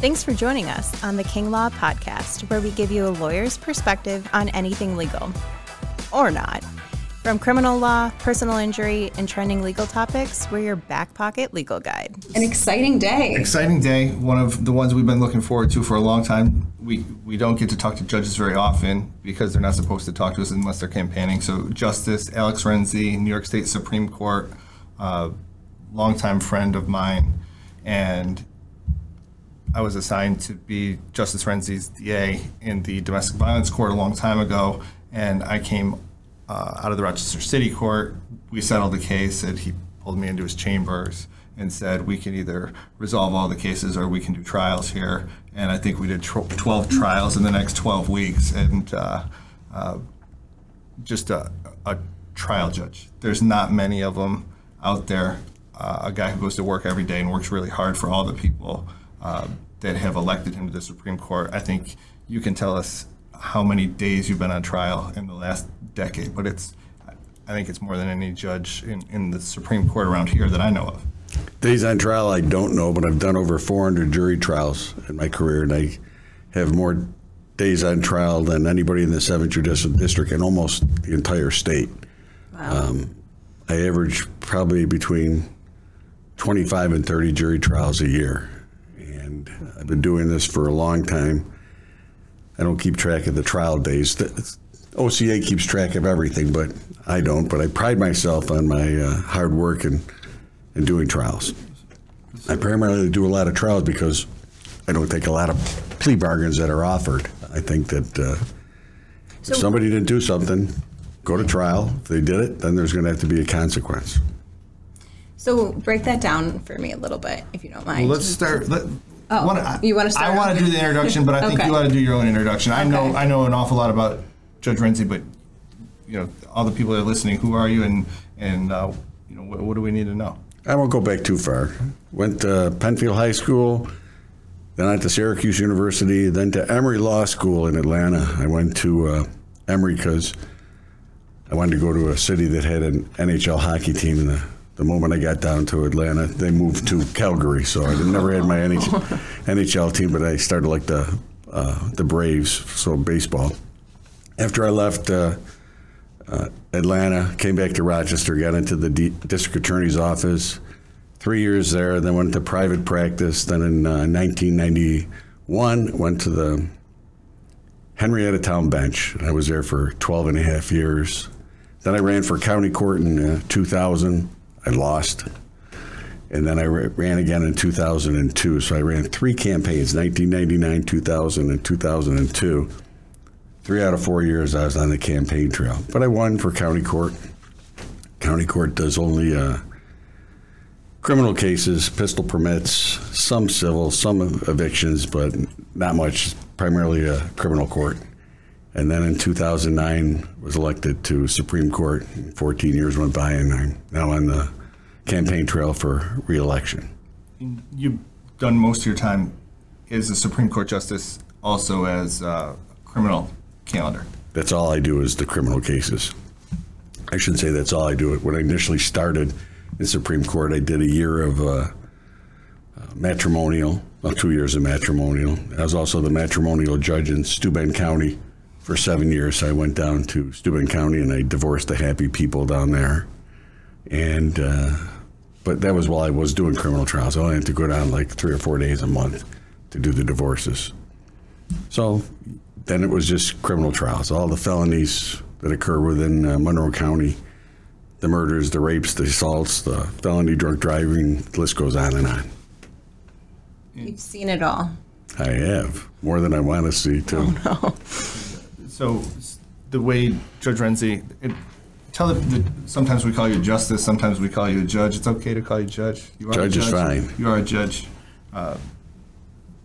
Thanks for joining us on the King Law Podcast, where we give you a lawyer's perspective on anything legal. Or not. From criminal law, personal injury, and trending legal topics, we're your back pocket legal guide. An exciting day. Exciting day, one of the ones we've been looking forward to for a long time. We, we don't get to talk to judges very often because they're not supposed to talk to us unless they're campaigning. So, Justice Alex Renzi, New York State Supreme Court, uh, longtime friend of mine, and I was assigned to be Justice Renzi's DA in the domestic violence court a long time ago, and I came uh, out of the Rochester City Court. We settled the case, and he pulled me into his chambers and said we can either resolve all the cases or we can do trials here. And I think we did tw- 12 trials in the next 12 weeks, and uh, uh, just a, a trial judge. There's not many of them out there. Uh, a guy who goes to work every day and works really hard for all the people uh, that have elected him to the Supreme Court. I think you can tell us how many days you've been on trial in the last decade, but it's I think it's more than any judge in, in the Supreme Court around here that I know of. Days on trial, I don't know, but I've done over 400 jury trials in my career, and I have more days on trial than anybody in the 7th Judicial District and almost the entire state. Wow. Um, I average probably between 25 and 30 jury trials a year. And I've been doing this for a long time. I don't keep track of the trial days. The OCA keeps track of everything, but I don't. But I pride myself on my uh, hard work and, and doing trials. I primarily do a lot of trials because I don't take a lot of plea bargains that are offered. I think that uh, So- if somebody didn't do something, go to trial. If they did it, then there's going to have to be a consequence. So break that down for me a little bit, if you don't mind. Well, let's start. Let, Oh, wanna- you wanna start I want to do the introduction, but I think Okay. you ought to do your own introduction. I know I know an awful lot about Judge Renzi, but you know all the people that are listening. Who are you, and and uh, you know what, what do we need to know? I won't go back too far. Went to Penfield High School, then on to Syracuse University, then to Emory Law School in Atlanta. I went to uh, Emory because I wanted to go to a city that had an NHL hockey team. And the, the moment I got down to Atlanta, they moved to Calgary. So I never had my NHL, NHL team, but I started like the uh, the Braves, so baseball. After I left. Uh, uh, Atlanta, came back to Rochester, got into the D- district attorney's office. Three years there, then went to private practice. Then in uh, 1991, went to the Henrietta Town Bench. I was there for 12 and a half years. Then I ran for county court in uh, 2000. I lost. And then I ran again in 2002. So I ran three campaigns 1999, 2000, and 2002. Three out of four years I was on the campaign trail, but I won for county court. County court does only uh, criminal cases, pistol permits, some civil, some evictions, but not much. Primarily a criminal court. And then in 2009 was elected to Supreme Court. 14 years went by, and I'm now on the campaign trail for reelection. You've done most of your time as a Supreme Court justice, also as uh, criminal calendar. That's all I do is the criminal cases. I shouldn't say that's all I do. When I initially started in Supreme Court, I did a year of uh, uh, matrimonial, well, two years of matrimonial. I was also the matrimonial judge in Steuben County for seven years. So I went down to Steuben County and I divorced the happy people down there. And uh, but that was while I was doing criminal trials. I only had to go down like three or four days a month to do the divorces. So then it was just criminal trials, all the felonies that occur within uh, Monroe County, the murders, the rapes, the assaults, the felony drunk driving, the list goes on and on. You've seen it all. I have more than I want to see too. Oh, no. So the way Judge Renzi, it, tell the, the, sometimes we call you justice, sometimes we call you a judge. It's okay to call you judge. You are Judge a is fine. You are a judge, uh,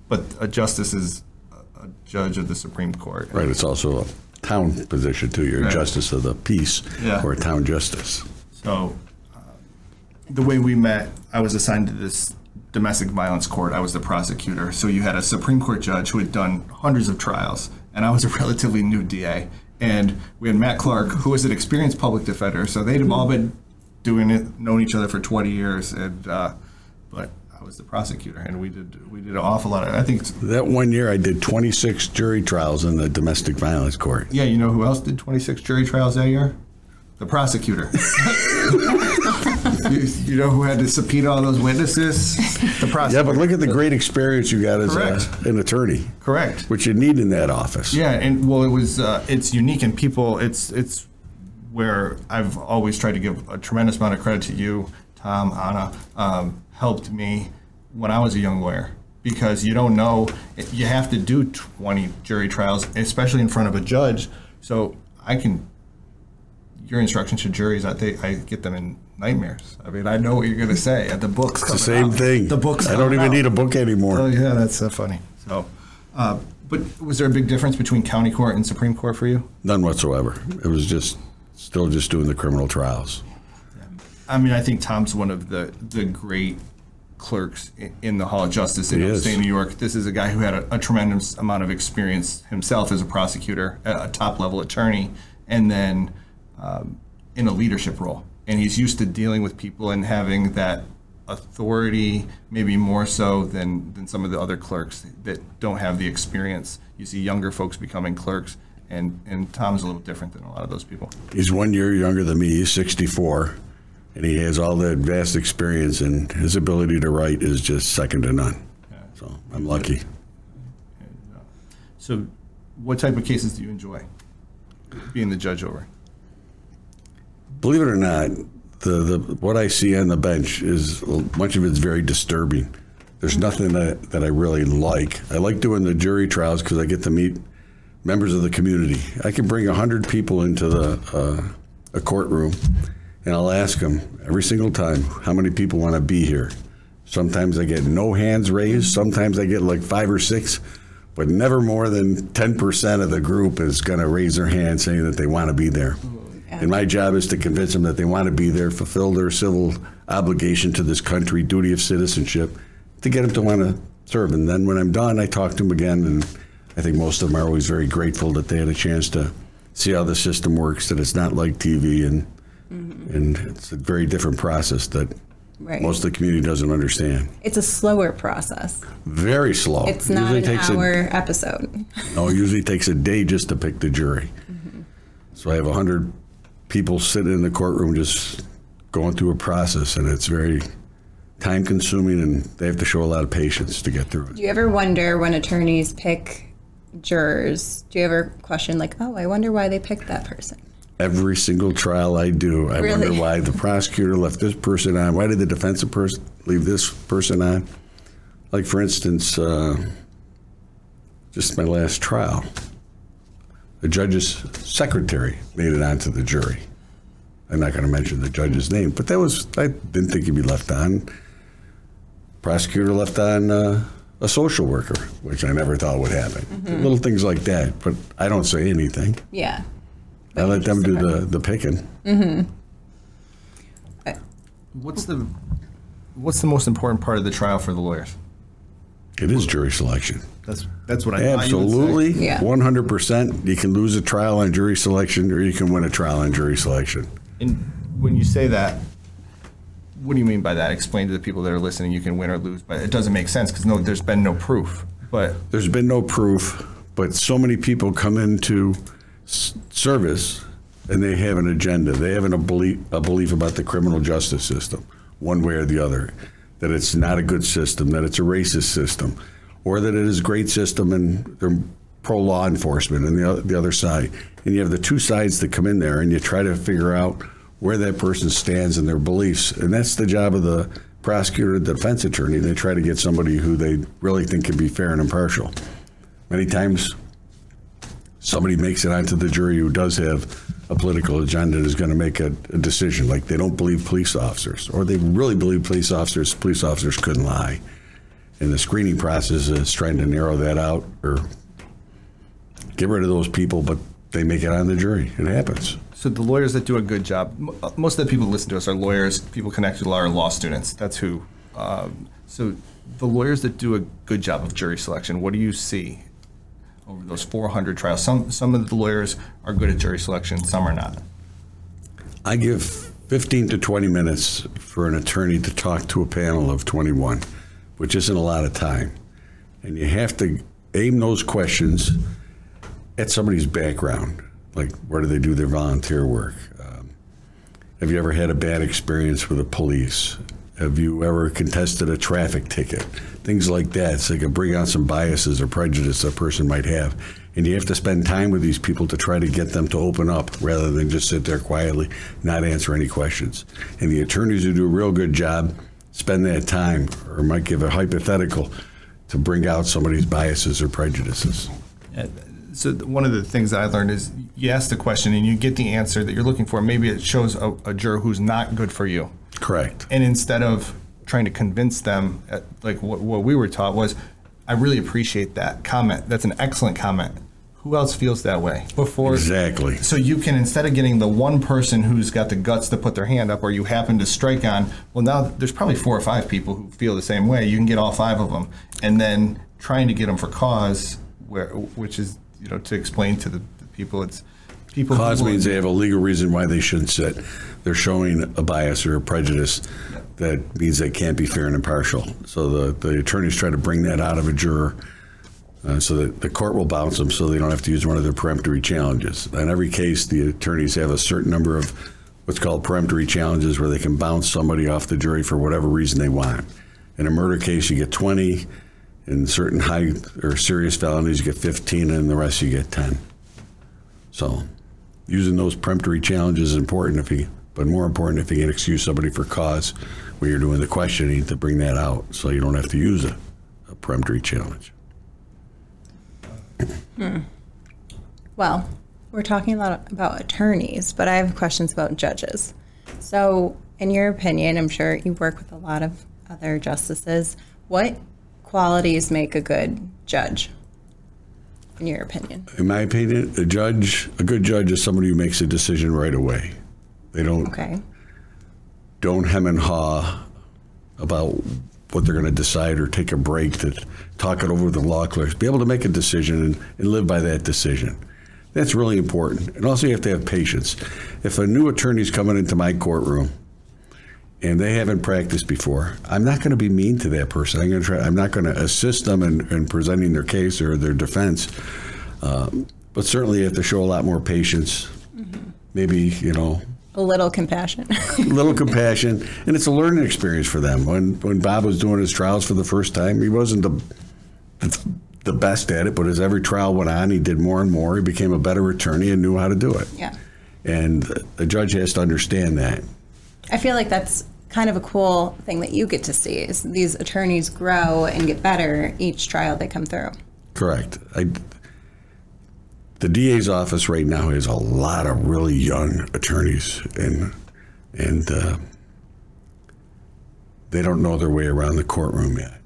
but a justice is a, a judge of the Supreme Court. Right, it's also a town position too. You're a Right. justice of the peace Yeah. or a town justice. So, uh, the way we met, I was assigned to this domestic violence court. I was the prosecutor. So you had a Supreme Court judge who had done hundreds of trials, and I was a relatively new DA. And we had Matt Clark, who was an experienced public defender. So they'd all been doing it, known each other for 20 years. And uh, but I was the prosecutor, and we did we did an awful lot. Of, I think, That one year, I did 26 jury trials in the domestic violence court. yeah, you know who else did 26 jury trials that year? The prosecutor. you, you know who had to subpoena all those witnesses? The prosecutor. Yeah, but look at the great experience you got as a, an attorney, Correct. which you need in that office. Yeah, and well, it was uh, it's unique, and people, it's it's where I've always tried to give a tremendous amount of credit to you, Tom, Anna, um, helped me when I was a young lawyer because you don't know you have to do 20 jury trials, especially in front of a judge. So I can your instructions to juries, I think I get them in nightmares. I mean, I know what you're going to say. The books. The same thing. The books. I don't even out. need a book anymore. Oh yeah, that's so funny. So, uh, but was there a big difference between county court and Supreme Court for you? None whatsoever. It was just still just doing the criminal trials. I mean, I think Tom's one of the the great clerks in the Hall of Justice in upstate New York. This is a guy who had a, a tremendous amount of experience himself as a prosecutor, a, a top level attorney, and then um, in a leadership role. And he's used to dealing with people and having that authority, maybe more so than, than some of the other clerks that don't have the experience. You see younger folks becoming clerks, and, and Tom's a little different than a lot of those people. He's one year younger than me. He's 64, and he has all that vast experience, and his ability to write is just second to none. So I'm lucky. So, what type of cases do you enjoy being the judge over? Believe it or not, the, the what I see on the bench is much of it's very disturbing. There's nothing that, that I really like. I like doing the jury trials because I get to meet members of the community. I can bring hundred people into the uh, a courtroom, and I'll ask them every single time how many people want to be here. Sometimes I get no hands raised. Sometimes I get like five or six, but never more than ten percent of the group is going to raise their hand saying that they want to be there. And my job is to convince them that they want to be there, fulfill their civil obligation to this country, duty of citizenship, to get them to want to serve. And then when I'm done, I talk to them again, and I think most of them are always very grateful that they had a chance to see how the system works, that it's not like TV, and mm-hmm. and it's a very different process that Right. most of the community doesn't understand. It's a slower process. Very slow. It's not Usually an takes a- hour episode. no, it usually takes a day just to pick the jury. Mm-hmm. So I have 100 people sitting in the courtroom just going through a process, and it's very time consuming, and they have to show a lot of patience to get through it. Do you ever wonder when attorneys pick jurors? Do you ever question like, oh, I wonder why they picked that person? Every single trial I do, I wonder why the prosecutor left this person on. Why did the defensive person leave this person on? Like, for instance, uh, just my last trial, the judge's secretary made it onto the jury. I'm not going to mention the judge's name, but that was, I didn't think he'd be left on. Prosecutor left on uh, a social worker, which I never thought would happen. Little things like that, but I don't say anything. Yeah. I let them do the, the picking. Mm-hmm. What's the what's the most important part of the trial for the lawyers? It is jury selection. That's that's what I thought you. Absolutely. Yeah. 100%. You can lose a trial on jury selection or you can win a trial on jury selection. And when you say that, what do you mean by that? Explain to the people that are listening. You can win or lose, but it doesn't make sense because no, there's been no proof. But There's been no proof, but so many people come into s- service and they have an agenda. They have an, a, belief, a belief about the criminal justice system, one way or the other, that it's not a good system, that it's a racist system, or that it is a great system and they're pro law enforcement and the other, the other side. And you have the two sides that come in there and you try to figure out where that person stands and their beliefs. And that's the job of the prosecutor and defense attorney. They try to get somebody who they really think can be fair and impartial. Many times, somebody makes it onto the jury who does have a political agenda and is going to make a, a decision, like they don't believe police officers, or they really believe police officers. Police officers couldn't lie, and the screening process is trying to narrow that out or get rid of those people. But they make it on the jury. It happens. so the lawyers that do a good job, m- most of the people who listen to us are lawyers. People connected to law are law students. That's who. Um, so the lawyers that do a good job of jury selection, what do you see over those 400 trials? Some some of the lawyers are good at jury selection, some are not. I give 15 to 20 minutes for an attorney to talk to a panel of 21. Which isn't a lot of time. And you have to aim those questions at somebody's background, like where do they do their volunteer work? Um, have you ever had a bad experience with the police? Have you ever contested a traffic ticket? Things like that, so they can bring out some biases or prejudice a person might have. And you have to spend time with these people to try to get them to open up rather than just sit there quietly, not answer any questions. And the attorneys who do a real good job spend that time or might give a hypothetical to bring out somebody's biases or prejudices. So one of the things that I learned is you ask the question and you get the answer that you're looking for. Maybe it shows a, a juror who's not good for you. Correct. And instead of trying to convince them, at, like what, what we were taught was, I really appreciate that comment. That's an excellent comment. Who else feels that way? Before Exactly. So you can instead of getting the one person who's got the guts to put their hand up, or you happen to strike on, well, now there's probably four or five people who feel the same way. You can get all five of them, and then trying to get them for cause, where which is you know to explain to the, the people it's people. Cause who- means they have a legal reason why they shouldn't sit. They're showing a bias or a prejudice that means they can't be fair and impartial. So the, the attorneys try to bring that out of a juror uh, so that the court will bounce them so they don't have to use one of their peremptory challenges. In every case, the attorneys have a certain number of what's called peremptory challenges where they can bounce somebody off the jury for whatever reason they want. In a murder case, you get 20. In certain high or serious felonies, you get 15, and in the rest you get 10. So, using those peremptory challenges is important if you, but more important if you can excuse somebody for cause when you're doing the questioning to bring that out, so you don't have to use a, a peremptory challenge. Well, we're talking a lot about attorneys, but I have questions about judges. So, in your opinion, I'm sure you work with a lot of other justices. What qualities make a good judge, in your opinion? In my opinion, a judge, a good judge is somebody who makes a decision right away. They don't Okay. don't hem and haw about what they're going to decide or take a break to talk it over with the law clerks. Be able to make a decision and, and live by that decision. That's really important. And also, you have to have patience. If a new attorney's coming into my courtroom and they haven't practiced before, I'm not going to be mean to that person. I'm going to try. I'm not going to assist them in, in presenting their case or their defense. Um, but certainly, you have to show a lot more patience. Maybe you know A little compassion. a little compassion, and it's a learning experience for them. When when Bob was doing his trials for the first time, he wasn't the the best at it, but as every trial went on, he did more and more. He became a better attorney and knew how to do it. yeah. And the judge has to understand that. I feel like that's kind of a cool thing that you get to see is these attorneys grow and get better each trial they come through. Correct. I, the DA's office right now has a lot of really young attorneys, and and uh, they don't know their way around the courtroom yet,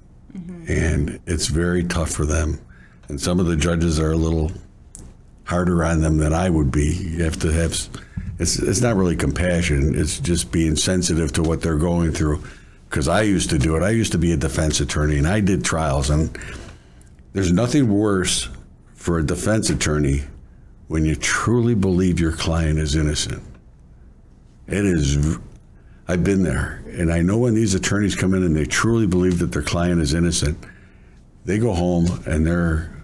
and it's very tough for them. And some of the judges are a little harder on them than I would be. You have to have. It's it's not really compassion. It's just being sensitive to what they're going through. Because I used to do it. I used to be a defense attorney, and I did trials, and there's nothing worse for a defense attorney when you truly believe your client is innocent. It is, I've been there. And I know when these attorneys come in and they truly believe that their client is innocent, they go home and they're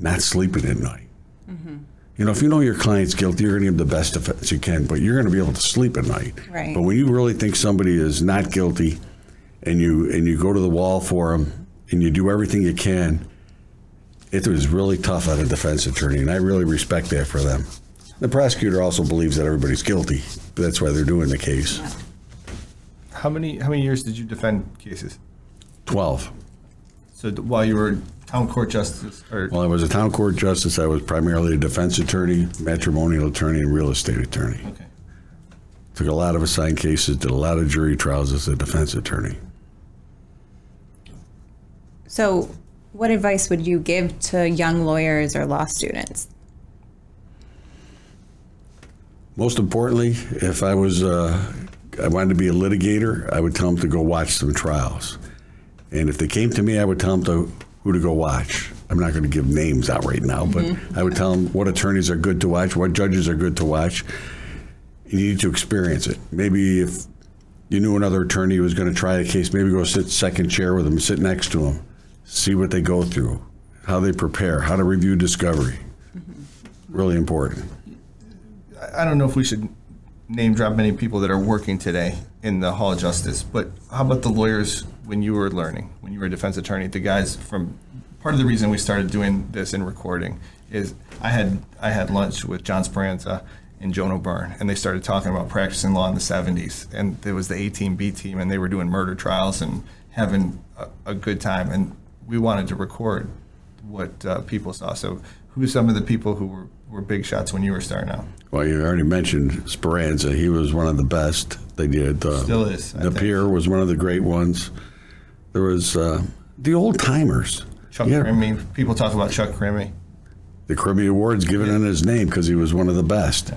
not sleeping at night. Mm-hmm. You know, if you know your client's guilty, you're going to give the best defense you can, but you're going to be able to sleep at night. Right. But when you really think somebody is not guilty, and you and you go to the wall for them, and you do everything you can, it was really tough on a defense attorney, and I really respect that for them. The prosecutor also believes that everybody's guilty, but that's why they're doing the case. How many how many years did you defend cases? Twelve. So th- while you were town court justice, or While I was a town court justice, I was primarily a defense attorney, matrimonial attorney, and real estate attorney. okay, Took a lot of assigned cases, did a lot of jury trials as a defense attorney. So, what advice would you give to young lawyers or law students? Most importantly, if I was, uh, I wanted to be a litigator, I would tell them to go watch some trials. And if they came to me, I would tell them to, who to go watch. I'm not going to give names out right now, but I would tell them what attorneys are good to watch, what judges are good to watch. You need to experience it. Maybe if you knew another attorney who was going to try a case, maybe go sit second chair with them, sit next to them, see what they go through, how they prepare, how to review discovery. Really important. I don't know if we should name drop many people that are working today in the Hall of Justice, but how about the lawyers when you were learning, when you were a defense attorney, the guys from part of the reason we started doing this and recording is I had I had lunch with John Speranza and Joan O'Byrne, and they started talking about practicing law in the 70s. And there was the A team, B team, and they were doing murder trials and having a, a good time. And we wanted to record what uh, people saw. So, who are some of the people who were, were big shots when you were starting out? Well, you already mentioned Speranza. He was one of the best they did. Uh, Still is, I The think. Pier was one of the great ones. There was uh, the old timers. Chuck Yeah. Crimmy. People talk about Chuck Crimmy. the Crimmy Awards given in his name because he was one of the best.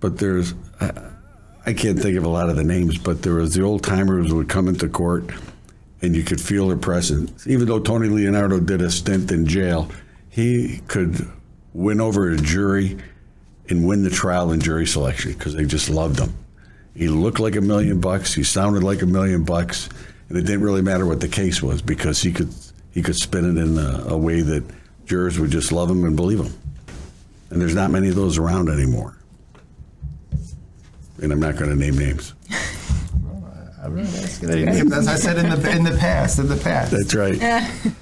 But there's, I, I can't think of a lot of the names, but there was the old timers would come into court and you could feel their presence. Even though Tony Leonardo did a stint in jail, he could win over a jury and win the trial and jury selection because they just loved him. He looked like a million bucks. He sounded like a million bucks, and it didn't really matter what the case was because he could he could spin it in a, a way that jurors would just love him and believe him. And there's not many of those around anymore. And I'm not going to name names. As I said in the in the past, in the past. That's right.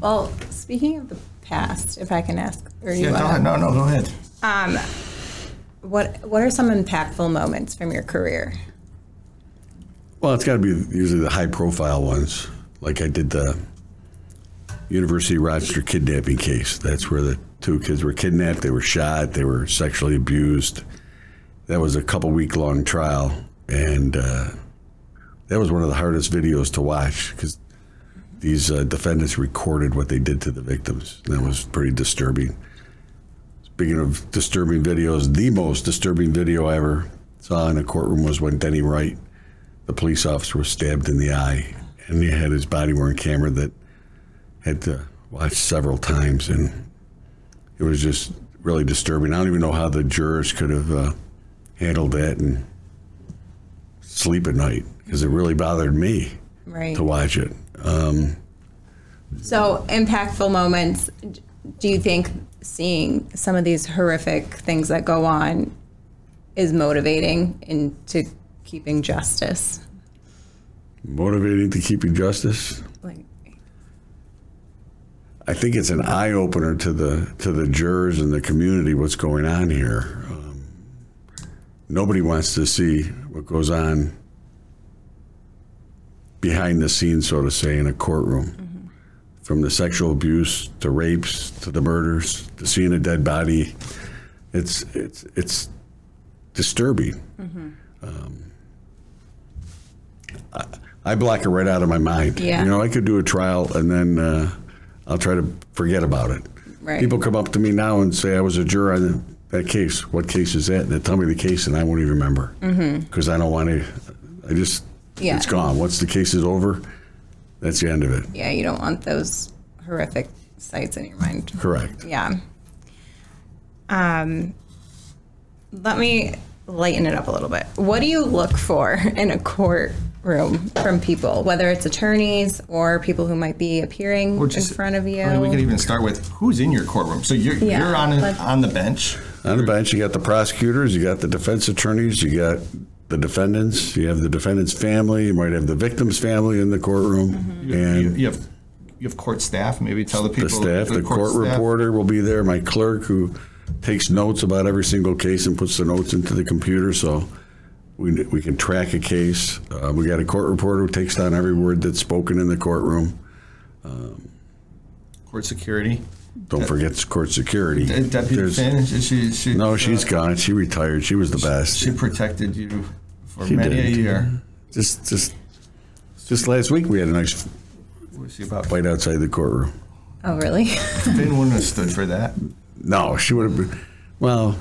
Well, speaking of the past, if I can ask, or you yeah, go wanna- ahead. No, no, go ahead. Um, what what are some impactful moments from your career? Well, it's got to be usually the high profile ones. Like I did the University of Rochester kidnapping case. That's where the two kids were kidnapped, they were shot, they were sexually abused. That was a couple week long trial. And uh, that was one of the hardest videos to watch because these uh, defendants recorded what they did to the victims. That was pretty disturbing. Speaking of disturbing videos, the most disturbing video I ever saw in a courtroom was when Denny Wright, the police officer, was stabbed in the eye, and he had his body worn camera that had to watch several times, and it was just really disturbing. I don't even know how the jurors could have uh, handled that and sleep at night because it really bothered me Right. to watch it. Um, So impactful moments. Do you think seeing some of these horrific things that go on is motivating into keeping justice? motivating to keeping justice. Like, I think it's an eye opener to the to the jurors and the community what's going on here. Um, nobody wants to see what goes on behind the scenes, so to say, in a courtroom. From the sexual abuse to rapes to the murders to seeing a dead body, it's it's it's disturbing. Um, I, I block it right out of my mind. Yeah. You know, I could do a trial and then uh, I'll try to forget about it. Right. People come up to me now and say, I was a juror on that case. What case is that? And they tell me the case and I won't even remember. Because I don't want to, I just, Mm-hmm. Yeah. it's gone. Once the case is over, that's the end of it. yeah, you don't want those horrific sights in your mind. Correct. Yeah. Um, let me lighten it up a little bit. What do you look for in a courtroom from people, whether it's attorneys or people who might be appearing Or in front of you? I mean, we could even start with who's in your courtroom. So you're Yeah, you're on let's- on the bench. On the bench, you got the prosecutors, you got the defense attorneys, you got the defendants, you have the defendant's family, you might have the victim's family in the courtroom, Mm-hmm. And you have you have court staff. Maybe tell the people the staff, the court staff. reporter will be there, my clerk who takes notes about every single case and puts the notes into the computer so we, we can track a case. Uh, we got a court reporter who takes down every word that's spoken in the courtroom. court security. Don't forget court security. De- Deputy Finn. She, she, No, uh, she's gone. She retired. She was the best. She protected you for She many a did. year. Just, just, just last week we had a nice What was she about? fight outside the courtroom. oh, really? Finn wouldn't have stood for that. No, she would have been. Well,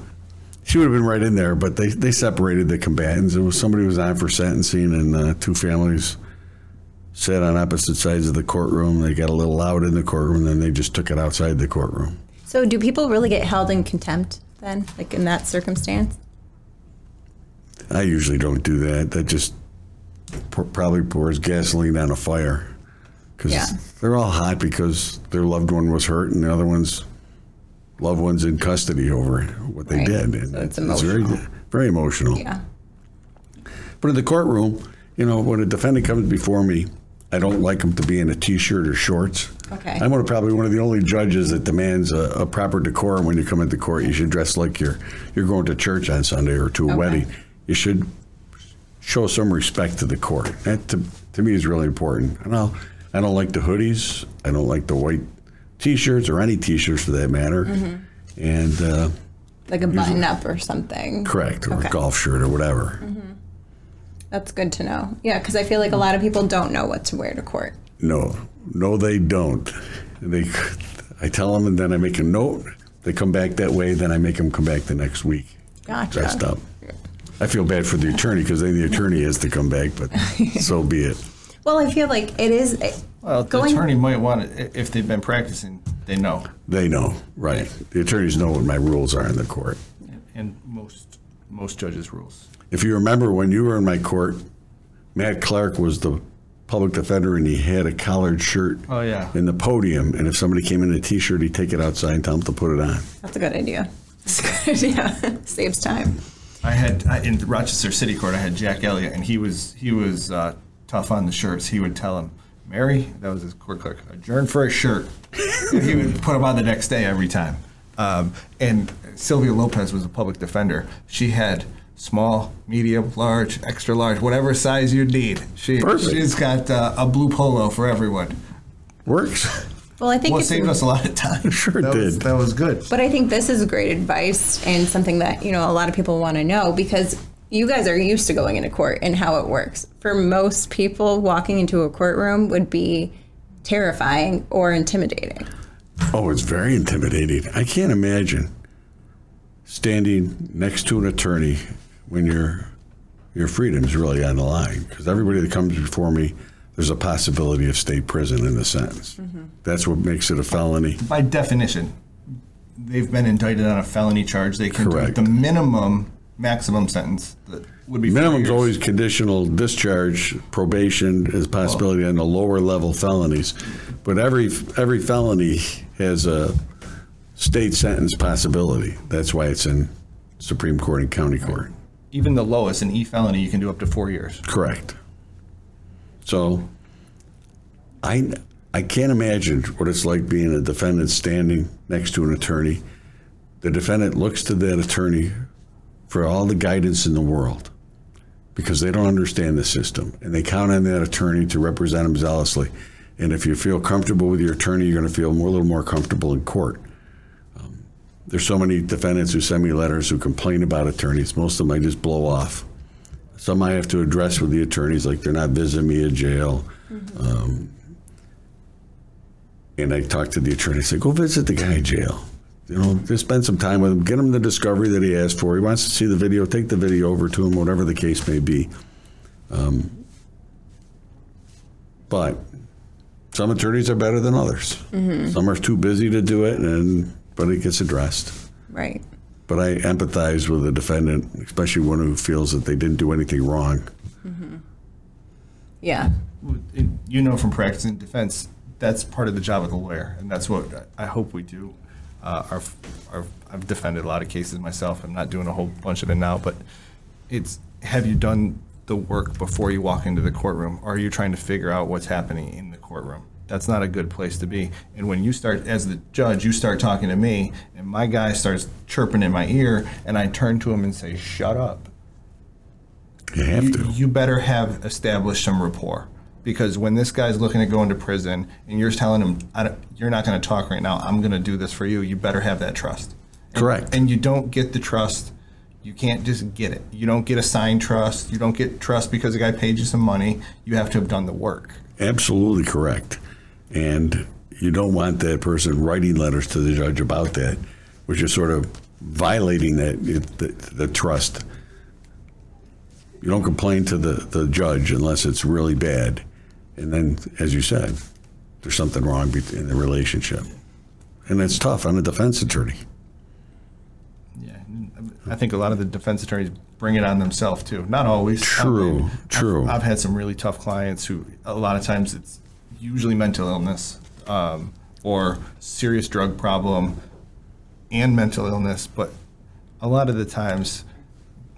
she would have been right in there, but they, they separated the combatants. It was somebody who was on for sentencing, and uh, two families sat on opposite sides of the courtroom. They got a little loud in the courtroom, and then they just took it outside the courtroom. so, do people really get held in contempt then, like in that circumstance? I usually don't do that. That just p- probably pours gasoline on a fire because Yeah. they're all hot because their loved one was hurt and the other one's loved one's in custody over what they Right. did. And So it's very, emotional. very emotional. Yeah. But in the courtroom, you know, when a defendant comes before me, I don't like them to be in a t-shirt or shorts. Okay. I'm one of, probably one of the only judges that demands a, a proper decorum when you come into court. You should dress like you're you're going to church on Sunday or to a Okay. wedding. You should show some respect to the court. That to, to me is really important. I know I don't like the hoodies. I don't like the white t-shirts or any t-shirts for that matter. Mm-hmm. And uh, Like a button up or something. correct or Okay. a golf shirt or whatever. That's good to know. Yeah, because I feel like a lot of people don't know what to wear to court. No, no, they don't. They, I tell them, and then I make a note. They come back that way. Then I make them come back the next week, Gotcha. dressed up. I feel bad for the attorney because then the attorney has to come back, but so be it. Well, I feel like it is. it- Well, the going- attorney might want it if they've been practicing. They know, They know, right? The attorneys know what my rules are in the court. and most most judges' rules. If you remember when you were in my court, Matt Clark was the public defender, and he had a collared shirt Oh yeah. in the podium. And if somebody came in a t-shirt, he'd take it outside and tell them to put it on. That's a good idea. That's a good idea. Saves time. I had I, in Rochester City Court. I had Jack Elliott, and he was he was uh, tough on the shirts. He would tell him, "Mary, that was his court clerk, adjourn for a shirt." and he would put them on the next day every time. Um, and Sylvia Lopez was a public defender. She had small, medium, large, extra large, whatever size you need. She Perfect. she's got uh, a blue polo for everyone. Works. Well, I think Well, it saved us a lot of time. Sure it that Was, did. that was good. But I think this is great advice and something that, you know, a lot of people want to know because you guys are used to going into court and how it works. For most people, walking into a courtroom would be terrifying or intimidating. Oh, it's very intimidating. I can't imagine standing next to an attorney when your your freedom's really on the line. Because everybody that comes before me, there's a possibility of state prison in the sentence. Mm-hmm. That's what makes it a felony. by definition, they've been indicted on a felony charge. They can Correct. do the minimum maximum sentence that would be four Minimum's years. always conditional discharge, probation is a possibility on the lower level felonies. But every every felony has a state sentence possibility. That's why it's in Supreme Court and County Court. even the lowest an e felony you can do up to four years. Correct. So, I I can't imagine what it's like being a defendant standing next to an attorney. The defendant looks to that attorney for all the guidance in the world because they don't understand the system and they count on that attorney to represent them zealously. And if you feel comfortable with your attorney, you're going to feel more, a little more comfortable in court. Um, there's so many defendants who send me letters who complain about attorneys. Most of them I just blow off. Some I have to address with the attorneys, like they're not visiting me at jail. Um, and I talk to the attorney. I say, go visit the guy in jail. You know, just spend some time with him. Get him the discovery that he asked for. He wants to see the video. Take the video over to him, whatever the case may be. Um, but some attorneys are better than others. Some are too busy to do it, and but it gets addressed. Right. But I empathize with the defendant, especially one who feels that they didn't do anything wrong. Yeah. You know from practicing defense, that's part of the job of the lawyer, and that's what I hope we do. Uh, our, our, I've defended a lot of cases myself. I'm not doing a whole bunch of it now, but it's have you done the work before you walk into the courtroom? Or are you trying to figure out what's happening in the courtroom? That's not a good place to be. And when you start, as the judge, you start talking to me, and my guy starts chirping in my ear, and I turn to him and say, "Shut up." You have you, to. you better have established some rapport because when this guy's looking at going to prison and you're telling him I don't, you're not going to talk right now i'm going to do this for you you better have that trust Correct. and you don't get the trust you can't just get it you don't get a signed trust you don't get trust because the guy paid you some money you have to have done the work Absolutely correct. And you don't want that person writing letters to the judge about that, which is sort of violating that the, the trust. You don't complain to the, the judge unless it's really bad. And then, as you said, there's something wrong in the relationship. And it's tough on a defense attorney. yeah I think a lot of the defense attorneys bring it on themselves too. Not always. True, I've- true. I've, had some really tough clients who, a lot of times, it's usually mental illness um, or serious drug problem and mental illness. But a lot of the times,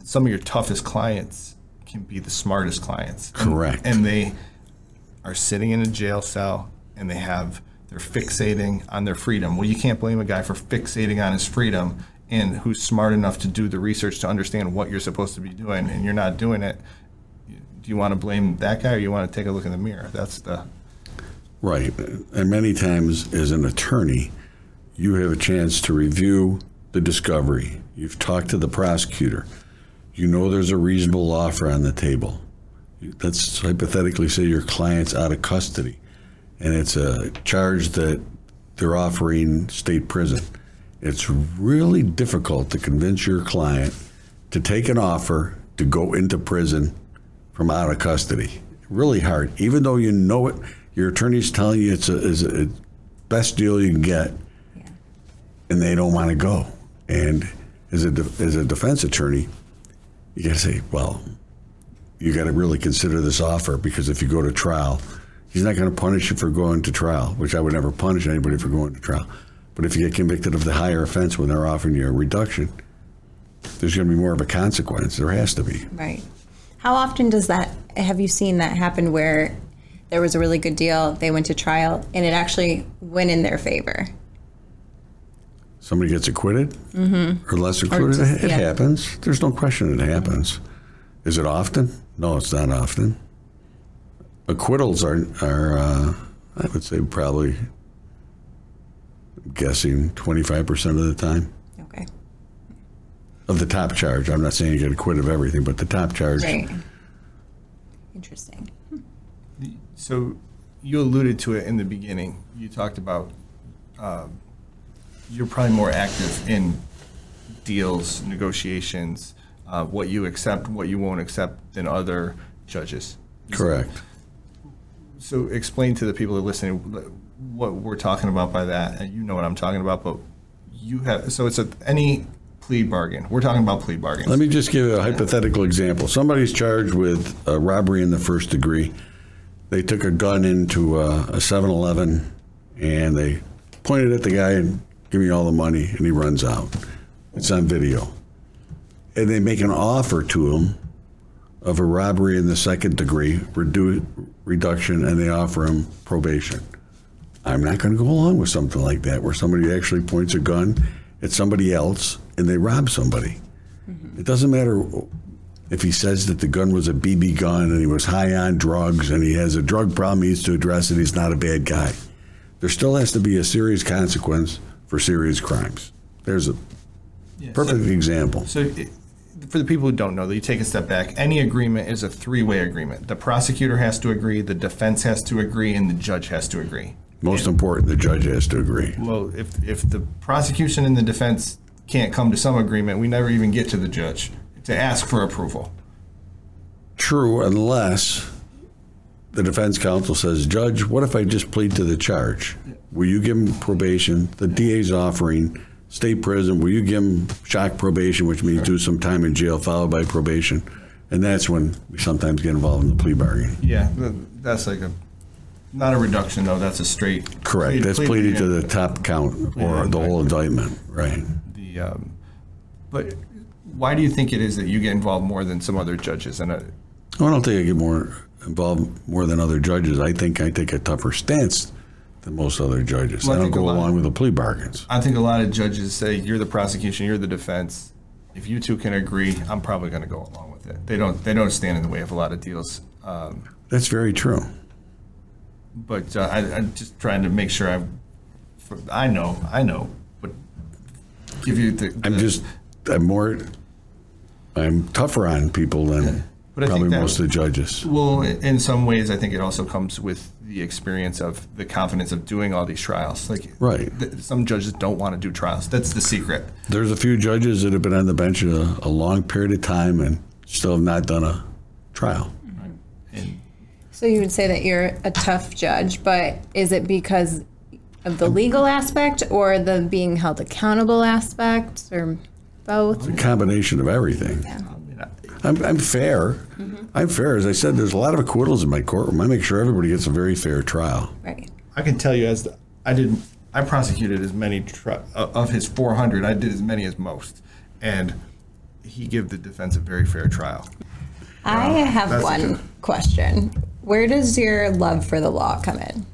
some of your toughest clients can be the smartest clients. And- Correct. and they are sitting in a jail cell and they have they're fixating on their freedom. Well, you can't blame a guy for fixating on his freedom and who's smart enough to do the research to understand what you're supposed to be doing and you're not doing it. Do you want to blame that guy or you want to take a look in the mirror? That's the Right. And many times, as an attorney, you have a chance to review the discovery. You've talked to the prosecutor. You know there's a reasonable offer on the table. Let's hypothetically say your client's out of custody and it's a charge that they're offering state prison. It's really difficult to convince your client to take an offer to go into prison from out of custody. Really hard, even though you know it. Your attorney's telling you it's a, is a best deal you can get, and they don't want to go. And as a de- as a defense attorney, you got to say, well, you got to really consider this offer because if you go to trial, he's not going to punish you for going to trial, which I would never punish anybody for going to trial. But if you get convicted of the higher offense when they're offering you a reduction, there's going to be more of a consequence. There has to be. Right. How often does that, have you seen that happen where there was a really good deal, they went to trial, and it actually went in their favor? somebody gets acquitted or less acquitted. just- it yeah. happens. There's no question it happens. Is it often? No, it's not often. Acquittals are are uh, I would say probably I'm guessing 25% of the time Okay. of the top charge. I'm not saying you get acquitted of everything, but the top charge. Right. Interesting. So you alluded to it in the beginning. You talked about um, you're probably more active in deals, negotiations, uh, what you accept, what you won't accept than other judges. Correct. So explain to the people who are listening what we're talking about by that. And you know what I'm talking about, but you have so it's a any plea bargain. We're talking about plea bargains. Let me just give you a hypothetical example. Somebody's charged with a robbery in the first degree. They took a gun into uh, a, a 7-Eleven and they pointed at the guy and give me all the money, and he runs out. It's on video. And they make an offer to him of a robbery in the second degree, redu- reduction, and they offer him probation. I'm not going to go along with something like that where somebody actually points a gun at somebody else and they rob somebody. Mm-hmm. It doesn't matter if he says that the gun was a BB gun and he was high on drugs and he has a drug problem he needs to address it, he's not a bad guy. There still has to be a serious consequence for serious crimes. There's a perfect example. So, it, for the people who don't know, that you take a step back. Any agreement is a three-way agreement. The prosecutor has to agree, the defense has to agree, and the judge has to agree. Most important, the judge has to agree. Well, if if the prosecution and the defense can't come to some agreement, we never even get to the judge to ask for approval. True, unless the defense counsel says, Judge, what if I just plead to the charge? Will you give him probation? The DA's offering state prison. Will you give him shock probation, which means do some time in jail followed by probation? And that's when we sometimes get involved in the plea bargain. Yeah, that's like a not a reduction though. That's a straight Correct. plead- That's plead pleading to the top count or the whole indictment. Right. the um, but why do you think it is that you get involved more than some other judges and uh, I don't think I get more involved more than other judges. I think I take a tougher stance than most other judges. Well, I I don't go lot- along with the plea bargains. I think a lot of judges say you're the prosecution, you're the defense. If you two can agree, I'm probably going to go along with it. They don't they don't stand in the way of a lot of deals. Um, That's very true. but uh, I, I'm just trying to make sure I I know I know, but give you the. I'm just, I'm more, I'm tougher on people than But I probably that- most of the judges. Well, in some ways, I think it also comes with the experience of the confidence of doing all these trials. Like, Right. th- some judges don't want to do trials. That's the secret. There's a few judges that have been on the bench a, a long period of time and still have not done a trial. And So you would say that you're a tough judge, but is it because of the legal aspect or the being held accountable aspect or Both. A combination of everything. I mean, I- I'm, I'm fair. I'm fair. As I said, there's a lot of acquittals in my courtroom. I make sure everybody gets a very fair trial. Right. I can tell you as the, I did I prosecuted as many tri- uh, of his 400 I did as many as most and he gave the defense a very fair trial. I have that's one good- question. Where does your love for the law come in?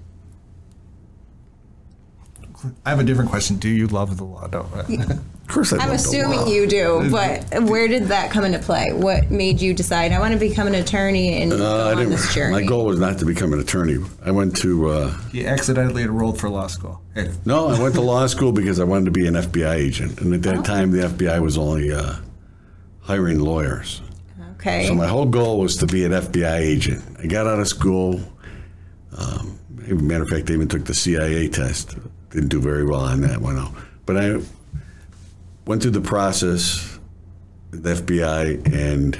I have a different question. Do you love the law? Don't Of course, I I'm assuming you do, but where did that come into play? What made you decide I want to become an attorney and Uh, go I on didn't, this journey? my goal was not to become an attorney. I went to uh, he accidentally enrolled for law school. Hey, no, I went to law school because I wanted to be an FBI agent, and at Oh. that time the FBI was only uh, hiring lawyers. Okay. So my whole goal was to be an FBI agent. I got out of school. Um, as a matter of fact, I even took the CIA test. Didn't do very well on that one. But I went through the process with the FBI, and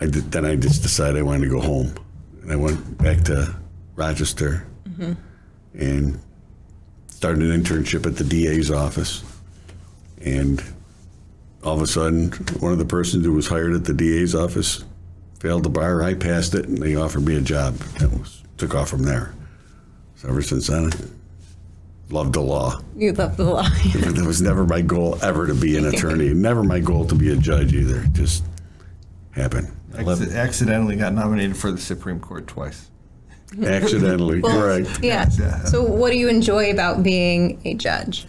I did, then I just decided I wanted to go home. And I went back to Rochester mm-hmm. and started an internship at the DA's office. And all of a sudden, one of the persons who was hired at the DA's office failed the bar. I passed it, and they offered me a job. That was took off from there. So ever since then, loved the law. you love the law. It was never my goal ever to be an attorney. Never my goal to be a judge either. It just happened. I love acc- accidentally got nominated for the Supreme Court twice. it. Accidentally, correct. yeah. Yeah. So what do you enjoy about being a judge?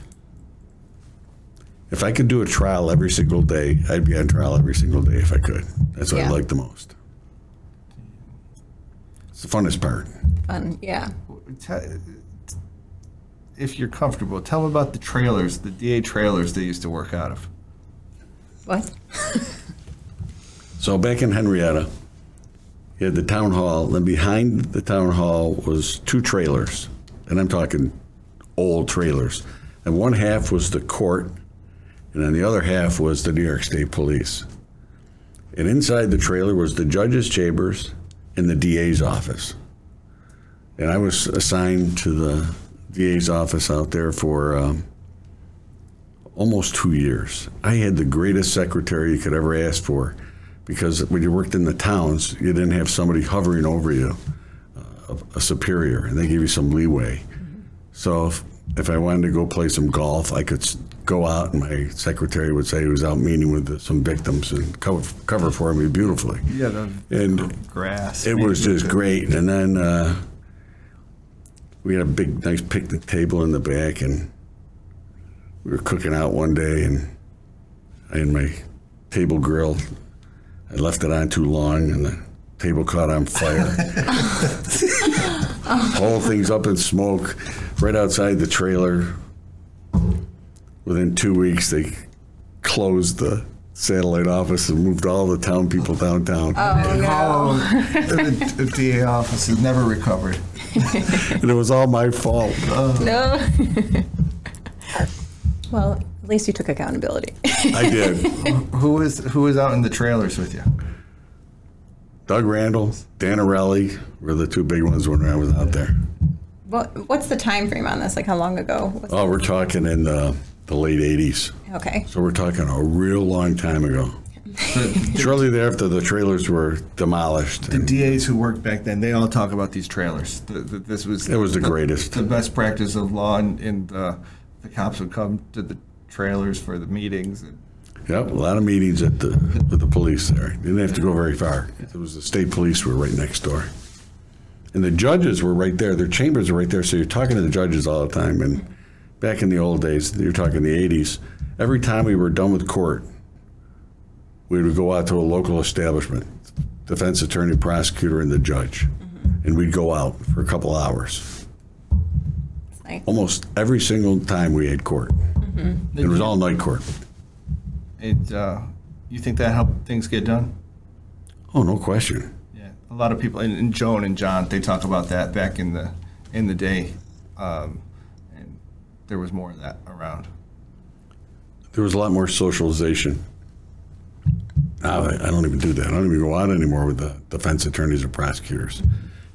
If I could do a trial every single day, I'd be on trial every single day if I could. That's what Yeah. I like the most. It's the funnest part. Fun. Yeah. Te- If you're comfortable, tell them about the trailers, the DA trailers they used to work out of. What? So back in Henrietta, you had the town hall. Then behind the town hall was two trailers, and I'm talking old trailers. And one half was the court, and then the other half was the New York State Police. And inside the trailer was the judge's chambers and the DA's office. And I was assigned to the DA's office out there for um, almost two years. I had the greatest secretary you could ever ask for because when you worked in the towns, you didn't have somebody hovering over you, uh, a, a superior, and they gave you some leeway. So if, if I wanted to go play some golf, I could go out, and my secretary would say he was out meeting with some victims and cover, cover for me beautifully. Yeah, the And grass. it was just great. And then uh, we had a big, nice picnic table in the back, and we were cooking out one day, and I had my table grill. I left it on too long, and the table caught on fire. Whole thing's up in smoke, right outside the trailer. Within two weeks, they closed the satellite office and moved all the town people downtown. Oh, the, the DA office has never recovered. And it was all my fault. No. well, at least you took accountability. I did. Who was who was out in the trailers with you? Doug Randall, Dan Arelli were the two big ones when I was out there. what, what's the time frame on this? Like how long ago? Was Oh, we're talking in uh, the late 80s. Okay. So we're talking a real long time ago. The, Shortly thereafter, the trailers were demolished. the DAs who worked back then, they all talk about these trailers. The, the, this was It was the greatest. the best practice of law, and, and uh, the cops would come to the trailers for the meetings. And Yep, a lot of meetings at the with the police there. Didn't have to go very far. It was the state police were right next door, and the judges were right there. Their chambers were right there, so you're talking to the judges all the time. And back in the old days, you're talking the '80s. Every time we were done with court, we would go out to a local establishment, defense attorney, prosecutor, and the judge, and we'd go out for a couple hours. Nice. Almost every single time we had court. It was all night court. it, uh, you think that helped things get done? Oh, no question. Yeah, a lot of people, and, and Joan and John, they talk about that back in the in the day, um, and there was more of that around. there was a lot more socialization. Now I I don't even do that. I don't even go out anymore with the defense attorneys or prosecutors.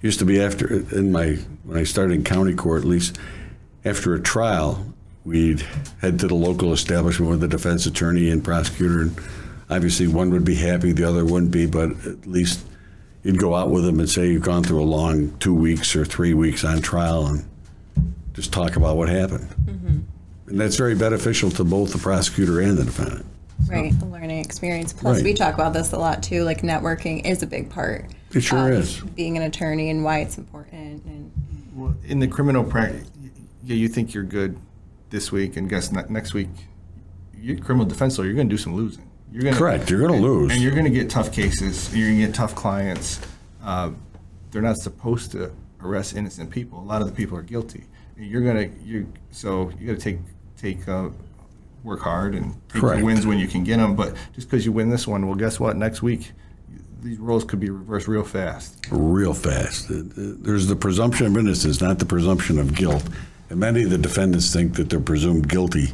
Used to be after in my when I started in county court, at least after a trial, we'd head to the local establishment with the defense attorney and prosecutor, and obviously one would be happy, the other wouldn't be, but at least you'd go out with them and say you've gone through a long two weeks or three weeks on trial and just talk about what happened. Mm-hmm. And that's very beneficial to both the prosecutor and the defendant. Right, the learning experience. Plus, Right. we talk about this a lot too. Like networking is a big part. It sure of is. Being an attorney and why it's important. And Well, in the criminal practice, yeah, you think you're good this week, and guess ne- next week, you're criminal defense lawyer. You're going to do some losing. You're gonna, Correct, you're gonna lose. and you're going to get tough cases. You're going to get tough clients. Uh, they're not supposed to arrest innocent people. A lot of the people are guilty. You're going to you so you got to take take uh, work hard and take Correct. your wins when you can get them. But just because you win this one, well, guess what? Next week, these roles could be reversed real fast. real fast. There's the presumption of innocence, not the presumption of guilt. And many of the defendants think that they're presumed guilty,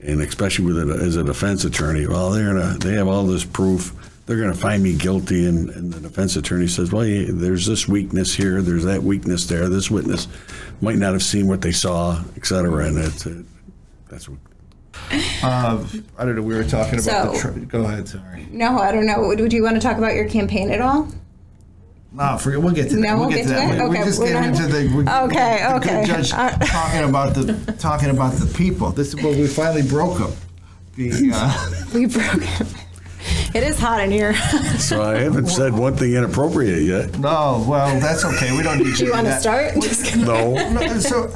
and especially with it as a defense attorney, well, they're gonna they have all this proof. They're going to find me guilty, and, and the defense attorney says, "Well, yeah, there's this weakness here, there's that weakness there. This witness might not have seen what they saw, et cetera." And it's, uh, that's what Uh, I don't know. We were talking about the. So- Tr- go ahead. Sorry. no, I don't know. Would, would you want to talk about your campaign at all? No, forget. We'll get to that. No, we'll get to that. it? We- Okay, We're just we're getting into the. we- Okay, the okay. Good judge Uh, talking about the talking about the people. This is what we finally broke them. The uh, We broke it. It is hot in here. so I haven't said one thing inappropriate yet. no. Well, that's okay. We don't need. do you want to start? No, No, so,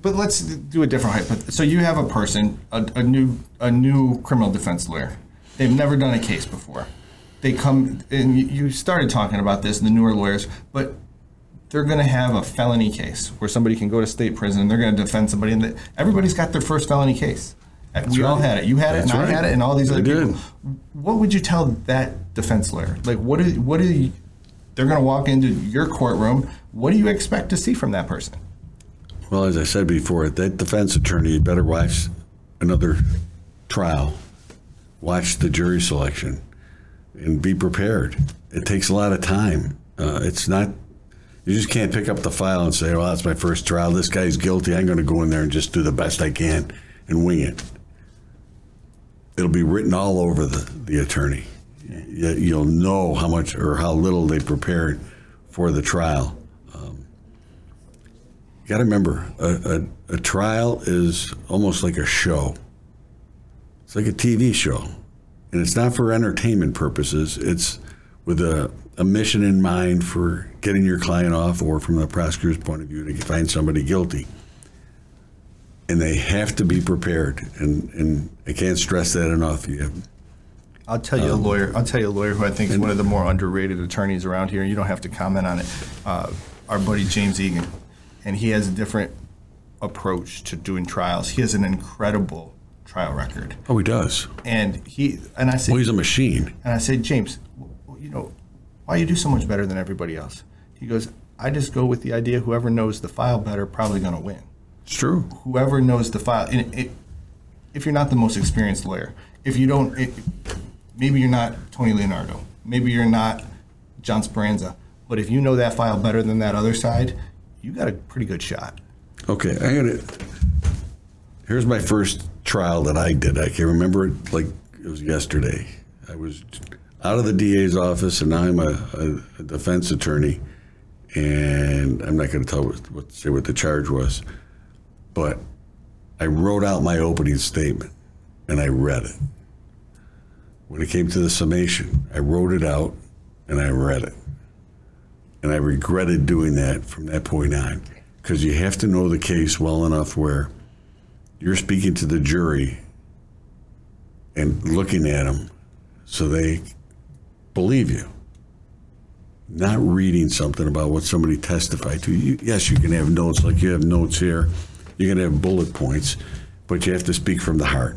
but let's do a different hypothesis. So you have a person, a, a new, a new criminal defense lawyer. They've never done a case before. They come, and you- started talking about this, in the newer lawyers, but they're going to have a felony case where somebody can go to state prison and they're going to defend somebody, and the, everybody's got their first felony case. Uh, we all had it. You had it, That's and I had it, and all these I other did. people. What would you tell that defense lawyer? Like, what do what do you, they're going to walk into your courtroom? What do you expect to see from that person? Well, as I said before, that defense attorney you better watch another trial, watch the jury selection, and be prepared. It takes a lot of time. Uh, it's not. You just can't pick up the file and say, "Well, that's my first trial. This guy's guilty. I'm going to go in there and just do the best I can and wing it." It'll be written all over the, the attorney. You'll know how much or how little they prepared for the trial. You got to remember, a, a, a trial is almost like a show. It's like a TV show. And it's not for entertainment purposes. It's with a, a mission in mind for getting your client off or from the prosecutor's point of view to find somebody guilty. And they have to be prepared. And, and I can't stress that enough. You have, I'll tell you a lawyer. I'll tell you a lawyer who I think is one of the more underrated attorneys around here. You don't have to comment on it. Uh, our buddy James Egan, and he has a different approach to doing trials. He has an incredible trial record, oh, he does. and he and I said, Well, he's a machine. and I said, James, you know, why you do so much better than everybody else? He goes, I just go with the idea. Whoever knows the file better, probably going to win It's true. whoever knows the file. And it, if you're not the most experienced lawyer, if you don't, it, maybe you're not Tony Leonardo, maybe you're not John Speranza, but if you know that file better than that other side, you got a pretty good shot. Okay, I got it. Here's my first trial that I did. I can remember it like it was yesterday. I was out of the DA's office, and now I'm a, a, defense attorney, and I'm not going to tell what, what say what the charge was, but I wrote out my opening statement, and I read it. When it came to the summation, I wrote it out, and I read it. And I regretted doing that from that point on because you have to know the case well enough where you're speaking to the jury and looking at them so they believe you. Not reading something about what somebody testified to. You, yes, you can have notes like you have notes here. You can have bullet points, but you have to speak from the heart.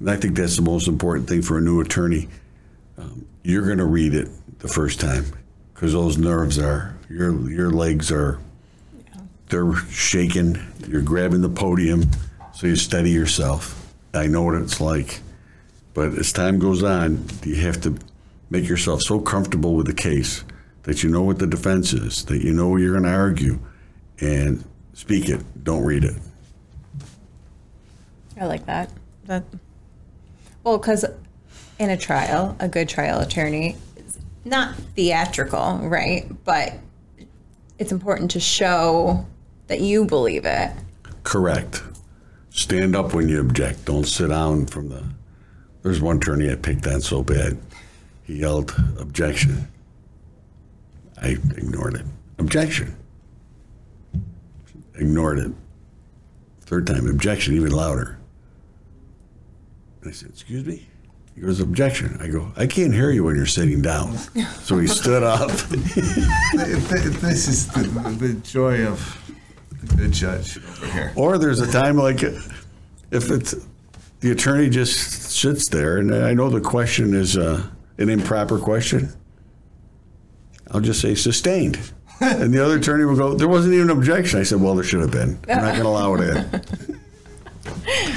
And I think that's the most important thing for a new attorney. Um, you're going to read it the first time because those nerves are your your legs are they're shaking. You're grabbing the podium, so you steady yourself. I know what it's like, but as time goes on, you have to make yourself so comfortable with the case that you know what the defense is, that you know you're going to argue, and speak it. Don't read it. I like that. That well, because in a trial, a good trial attorney not theatrical, right? But it's important to show that you believe it. Correct. Stand up when you object. Don't sit down from the. There's one attorney I picked on so bad. He yelled, objection. I ignored it. Objection. Ignored it. Third time, objection, even louder. I said, Excuse me? He goes, Objection. I go, I can't hear you when you're sitting down. So he stood up. This is the, the joy of the good judge over here. Or there's a time like if it's the attorney just sits there, and I know the question is uh, an improper question. I'll just say sustained. And the other attorney will go, There wasn't even an objection. I said, Well, there should have been. I'm not going to allow it in.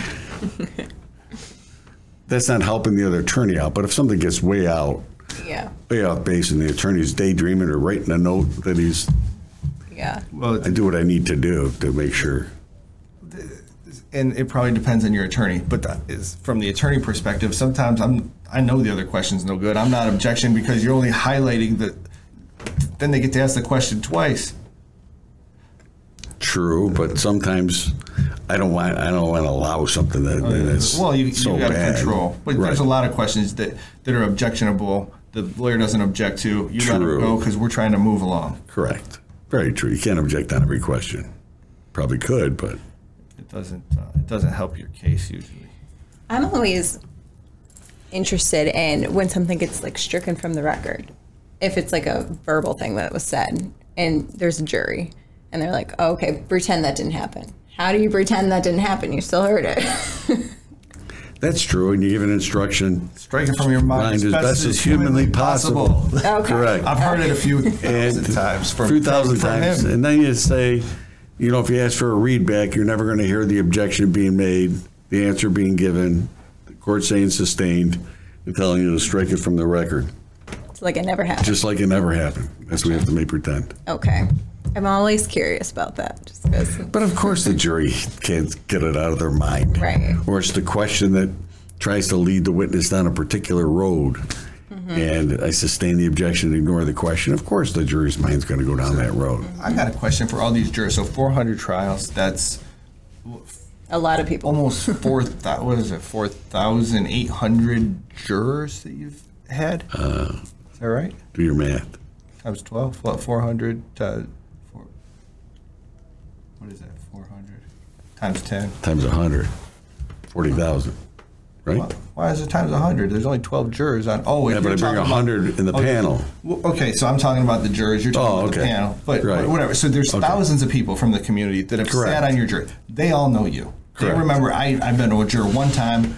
That's not helping the other attorney out. But if something gets way out, Yeah. way off base, and the attorney's daydreaming or writing a note that he's, Yeah. Well, I do what I need to do to make sure. and it probably depends on your attorney, but that is from the attorney perspective. Sometimes I'm I know the other question's no good. I'm not objection because you're only highlighting the. Then they get to ask the question twice. True, but sometimes I don't want I don't want to allow something that, that is Well, you, so you got bad. control, but right. there's a lot of questions that that are objectionable. The lawyer doesn't object to. You let it go because we're trying to move along. Correct. Very true. You can't object on every question. Probably could, but It doesn't. Uh, it doesn't help your case usually. I'm always interested in when something gets like stricken from the record. If it's like a verbal thing that was said and there's a jury and they're like, oh, okay, pretend that didn't happen. How do you pretend that didn't happen? You still heard it. that's true. And you give an instruction Strike it from your mind, mind as best as humanly possible. Okay. Correct. I've heard it a few thousand times from a few thousand from, from times, him. and then you say, you know, if you ask for a readback, you're never going to hear the objection being made, the answer being given, the court saying sustained, and telling you to strike it from the record, It's like it never happened. just like it never happened. That's what we have to make pretend. okay. I'm always curious about that just because. But of course, the jury can't get it out of their mind. Right. Or it's the question that tries to lead the witness down a particular road. And I sustain the objection, and ignore the question. Of course, the jury's mind's going to go down that road. I've got a question for all these jurors. So 400 trials. That's A lot of people. almost four. thou- what is it? 4,800 jurors that you've had. Uh, is that right? Do your math. Times 12. What? 400. Uh, four, what is that? 400 times 10. Times 100. 40,000. Right? Why- Why is it times 100? There's only 12 jurors on. Oh, if Yeah, but you're I bring talking about- 100 in the Okay. panel. Well, okay, so I'm talking about the jurors. You're talking Oh, about the okay. panel, but Right. whatever. So there's Okay. thousands of people from the community that have Correct. sat on your jury. They all know you. Correct. They remember. I I've been to a juror one time.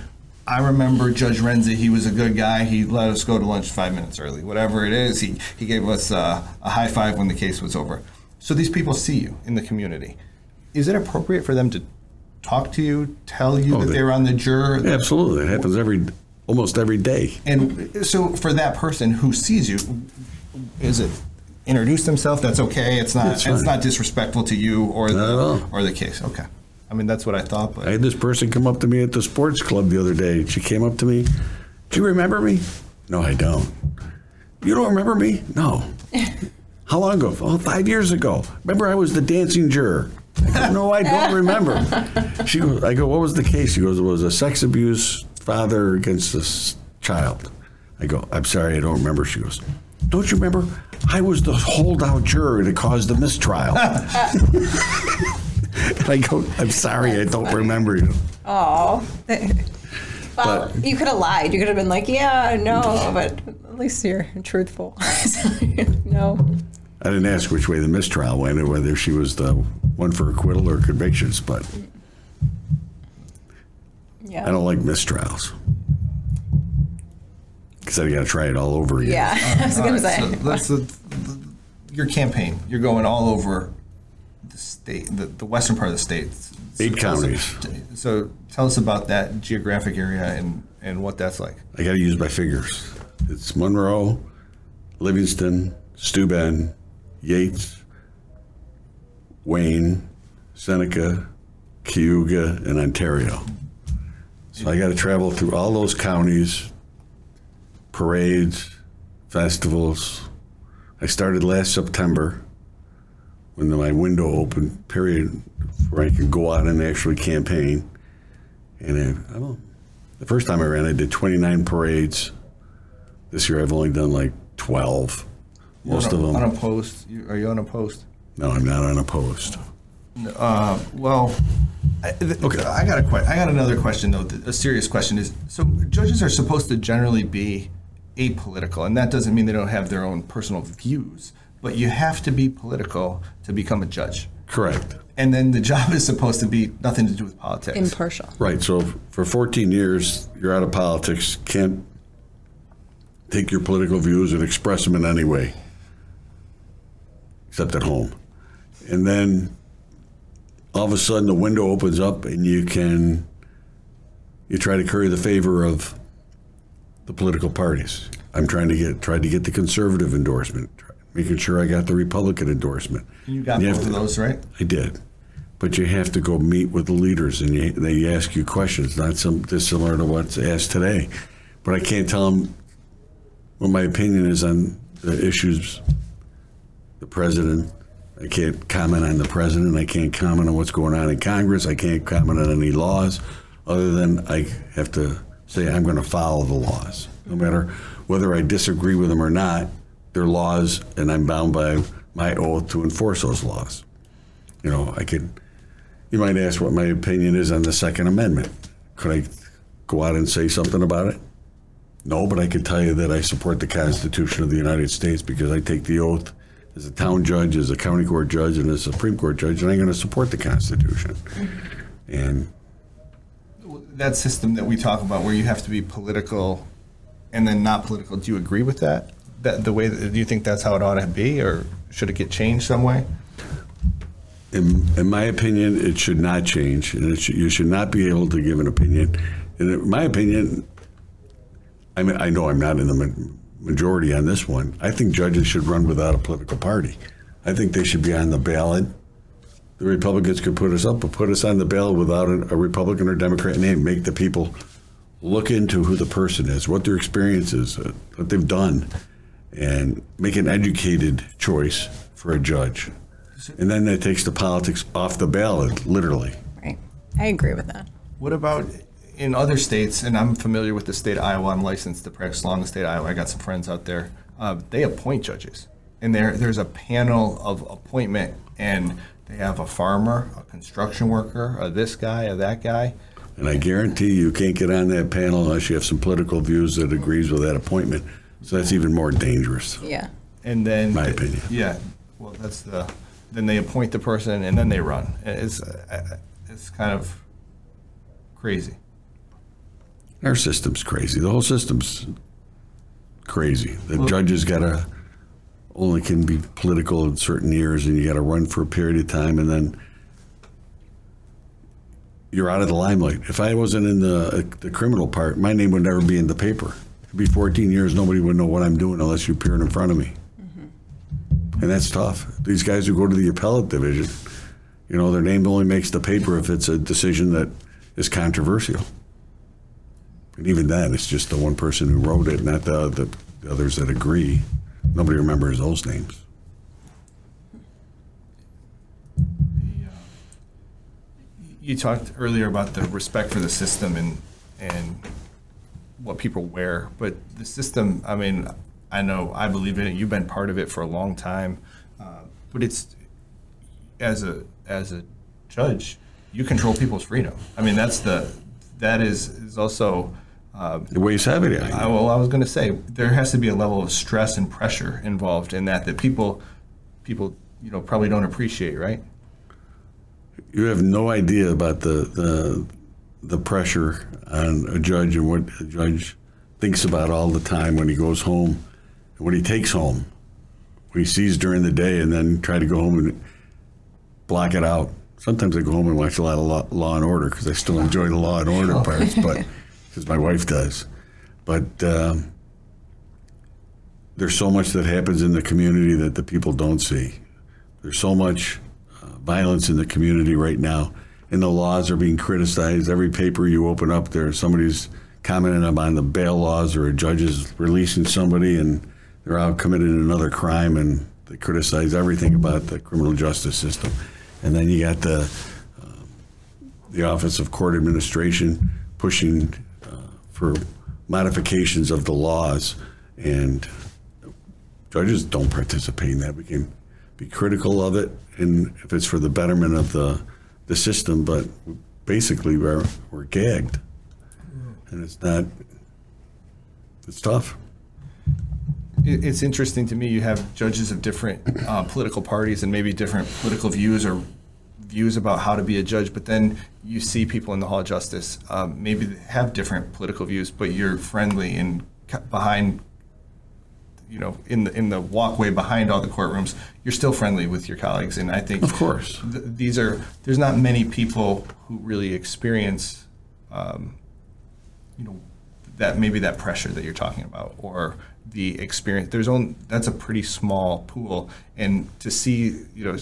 I remember Judge Renzi. He was a good guy. He let us go to lunch five minutes early. Whatever it is, he he gave us uh, a high five when the case was over. So these people see you in the community. Is it appropriate for them to talk to you, tell you oh, that they- they're on the juror? Absolutely. It happens every, almost every day. And so for that person who sees you, is it introduce themselves? That's okay. It's not. That's It's not disrespectful to you or the or the case. Okay. I mean that's what I thought. But I had this person come up to me at the sports club the other day. She came up to me. Do you remember me? No, I don't. You don't remember me? No. How long ago? Oh, five years ago. Remember, I was the dancing juror. I go, no, I don't remember. She goes, I go, what was the case? She goes, it was a sex abuse father against a s- child. I go, I'm sorry, I don't remember. She goes, don't you remember? I was the holdout juror that caused the mistrial. and I go, I'm sorry, I don't remember you. Oh. Well, But- you could have lied. You could have been like, "Yeah, no," but at least you're truthful. no. I didn't ask which way the mistrial went or whether she was the one for acquittal or convictions, but Yeah. I don't like mistrials. Because I got to try it all over again. Yeah, I was All gonna say. so that's the, the- your campaign. You're going all over the state, the, the western part of the state. So Eight tell us- counties. So tell us about that geographic area and and what that's like. I got to use my fingers. It's Monroe, Livingston, Steuben, Yates, Wayne, Seneca, Cayuga, and Ontario. So I got to travel through all those counties, parades, festivals. I started last September when my window opened, period, where I could go out and actually campaign. And I, I the first time I ran, I did 29 parades. This year I've only done like 12. Most of them. Unopposed, You- are you unopposed? No, I'm not on a post. Uh, well, I, th- Okay. I got a que- I got another question though. th- A serious question is: so judges are supposed to generally be apolitical, and that doesn't mean they don't have their own personal views, but you have to be political to become a judge. Correct. And then the job is supposed to be nothing to do with politics. Impartial. Right. So for 14 years, you're out of politics, can't take your political views and express them in any way, except at home. And then all of a sudden, the window opens up, and you can you try to curry the favor of the political parties. I'm trying to get tried to get the conservative endorsement, making sure I got the Republican endorsement. you got You both of those, right? I did. But you have to go meet with the leaders and you, they ask you questions, not some dissimilar to what's asked today. But I can't tell them what my opinion is on the issues, the president. I can't comment on the president. I can't comment on what's going on in Congress. I can't comment on any laws other than I have to say I'm going to follow the laws. No matter whether I disagree with them or not, they're laws and I'm bound by my oath to enforce those laws. You know, I could. You might ask what my opinion is on the Second Amendment. Could I go out and say something about it? No, but I can tell you that I support the Constitution of the United States because I take the oath as a town judge, as a county court judge, and as a Supreme Court judge, and I'm going to support the Constitution. And That system that we talk about, where you have to be political and then not political. Do you agree with that? That the way? That, do you think that's how it ought to be, or should it get changed some way? in, in my opinion, it should not change, and it should, you should not be able to give an opinion. And in my opinion, I mean, I know I'm not in the majority on this one. I think judges should run without a political party. I think they should be on the ballot. The Republicans could put us up, but put us on the ballot without a, a Republican or Democrat name. Make the people look into who the person is, what their experience is, uh, what they've done, and make an educated choice for a judge. And then that takes the politics off the ballot, literally. Right. I agree with that. What about in other states? And I'm familiar with the state of Iowa. I'm licensed to practice law in the state of Iowa. I got some friends out there. Uh, they appoint judges, and there there's a panel of appointment, and they have a farmer, a construction worker, a this guy, a that guy. And I guarantee you can't get on that panel unless you have some political views that agrees with that appointment. So that's even more dangerous. Yeah. And then, My opinion. yeah. Well, that's the. Then they appoint the person, and then they run. It's uh, it's kind of crazy. Our system's crazy. The whole system's crazy. The judges gotta only can be political in certain years, and you gotta run for a period of time, and then you're out of the limelight. If I wasn't in the uh, the criminal part, my name would never be in the paper. It'd be 14 years, nobody would know what I'm doing unless you appeared in front of me, mm-hmm. and that's tough. These guys who go to the appellate division, you know, their name only makes the paper if it's a decision that is controversial. And even then, it's just the one person who wrote it, not the, the, the others that agree. Nobody remembers those names. You talked earlier about the respect for the system and and what people wear, but the system. I mean, I know I believe in it. You've been part of it for a long time, uh, but it's as a as a judge, you control people's freedom. I mean, that's the that is is also. Uh, It weighs heavy on. I, well, I was going to say there has to be a level of stress and pressure involved in that that people people you know probably don't appreciate, right? You have no idea about the, the the pressure on a judge and what a judge thinks about all the time when he goes home and what he takes home, what he sees during the day, and then try to go home and block it out. Sometimes I go home and watch a lot of Law, law and Order because I still enjoy the Law and Order parts, but because my wife does. But um, there's so much that happens in the community that the people don't see. There's so much uh, violence in the community right now, and the laws are being criticized. Every paper you open up, there somebody's commenting on the bail laws, or a judge is releasing somebody, and they're out committing another crime, and they criticize everything about the criminal justice system. And then you got the uh, the Office of Court Administration pushing for modifications of the laws, and judges don't participate in that. We can be critical of it, and if it's for the betterment of the the system, but basically we're we're gagged, and it's not. It's tough. It, it's interesting to me. You have judges of different uh, political parties and maybe different political views or views about how to be a judge, but then you see people in the Hall of Justice um, maybe they have different political views, but you're friendly and behind, you know, in the in the walkway behind all the courtrooms, you're still friendly with your colleagues, and I think Of course. th- these are there's not many people who really experience, um, you know, that maybe that pressure that you're talking about or the experience. There's only that's a pretty small pool, and to see you know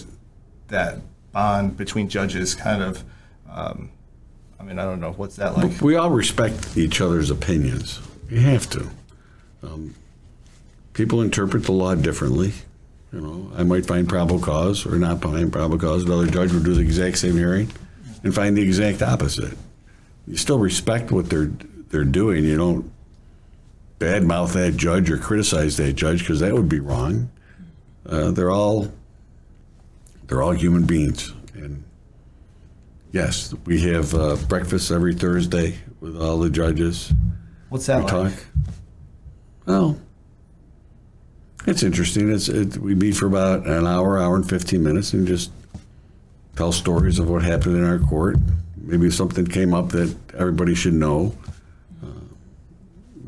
that bond between judges kind of. Um, I mean, I don't know what's that like. We all respect each other's opinions. You have to. Um, people interpret the law differently. You know, I might find probable cause or not find probable cause. Another judge would do the exact same hearing and find the exact opposite. You still respect what they're they're doing. You don't badmouth that judge or criticize that judge because that would be wrong. Uh, they're all they're all human beings, and yes, we have uh, breakfast every Thursday with all the judges. What's that We like? talk. Well, it's interesting. It's it, we meet for about an hour, hour and fifteen minutes, and just tell stories of what happened in our court. Maybe something came up that everybody should know. Uh,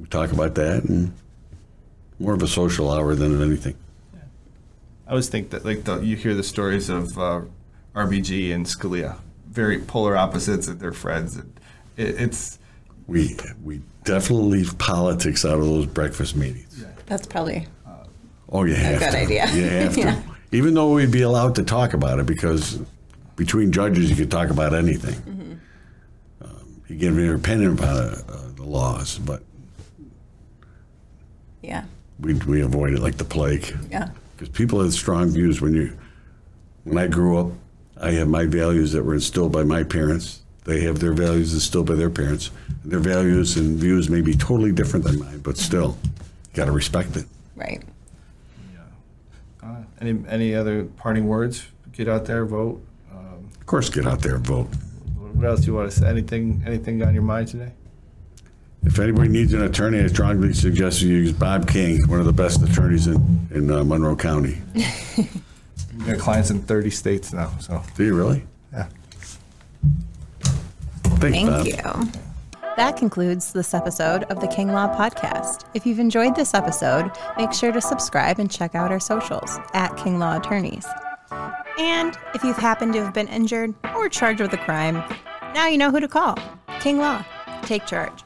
we talk about that, and more of a social hour than anything. I always think that like the, you hear the stories of uh, RBG and Scalia, very polar opposites, and they're friends. And it, it's We we definitely leave politics out of those breakfast meetings. That's probably Oh, you have good to. idea. You have Yeah. to. Even though we'd be allowed to talk about it because between judges you could talk about anything. Mm-hmm. Um, you give your opinion about uh, the laws, but yeah, we we avoid it like the plague. yeah, Because people have strong views. When you, when I grew up, I have my values that were instilled by my parents. They have their values instilled by their parents. Their values and views may be totally different than mine, but still, you got to respect it. right. Yeah. Uh, any any other parting words? Get out there, vote. Um, Of course, get out there vote. what else do you want to say? Anything anything on your mind today? If anybody needs an attorney, I strongly suggest you use Bob King, one of the best attorneys in, in uh, Monroe County. We got clients in 30 states now, so Do you really? yeah. Thanks, Thank Bob. you. That concludes this episode of the King Law Podcast. If you've enjoyed this episode, make sure to subscribe and check out our socials at King Law Attorneys. And if you've happened to have been injured or charged with a crime, now you know who to call King Law. Take charge.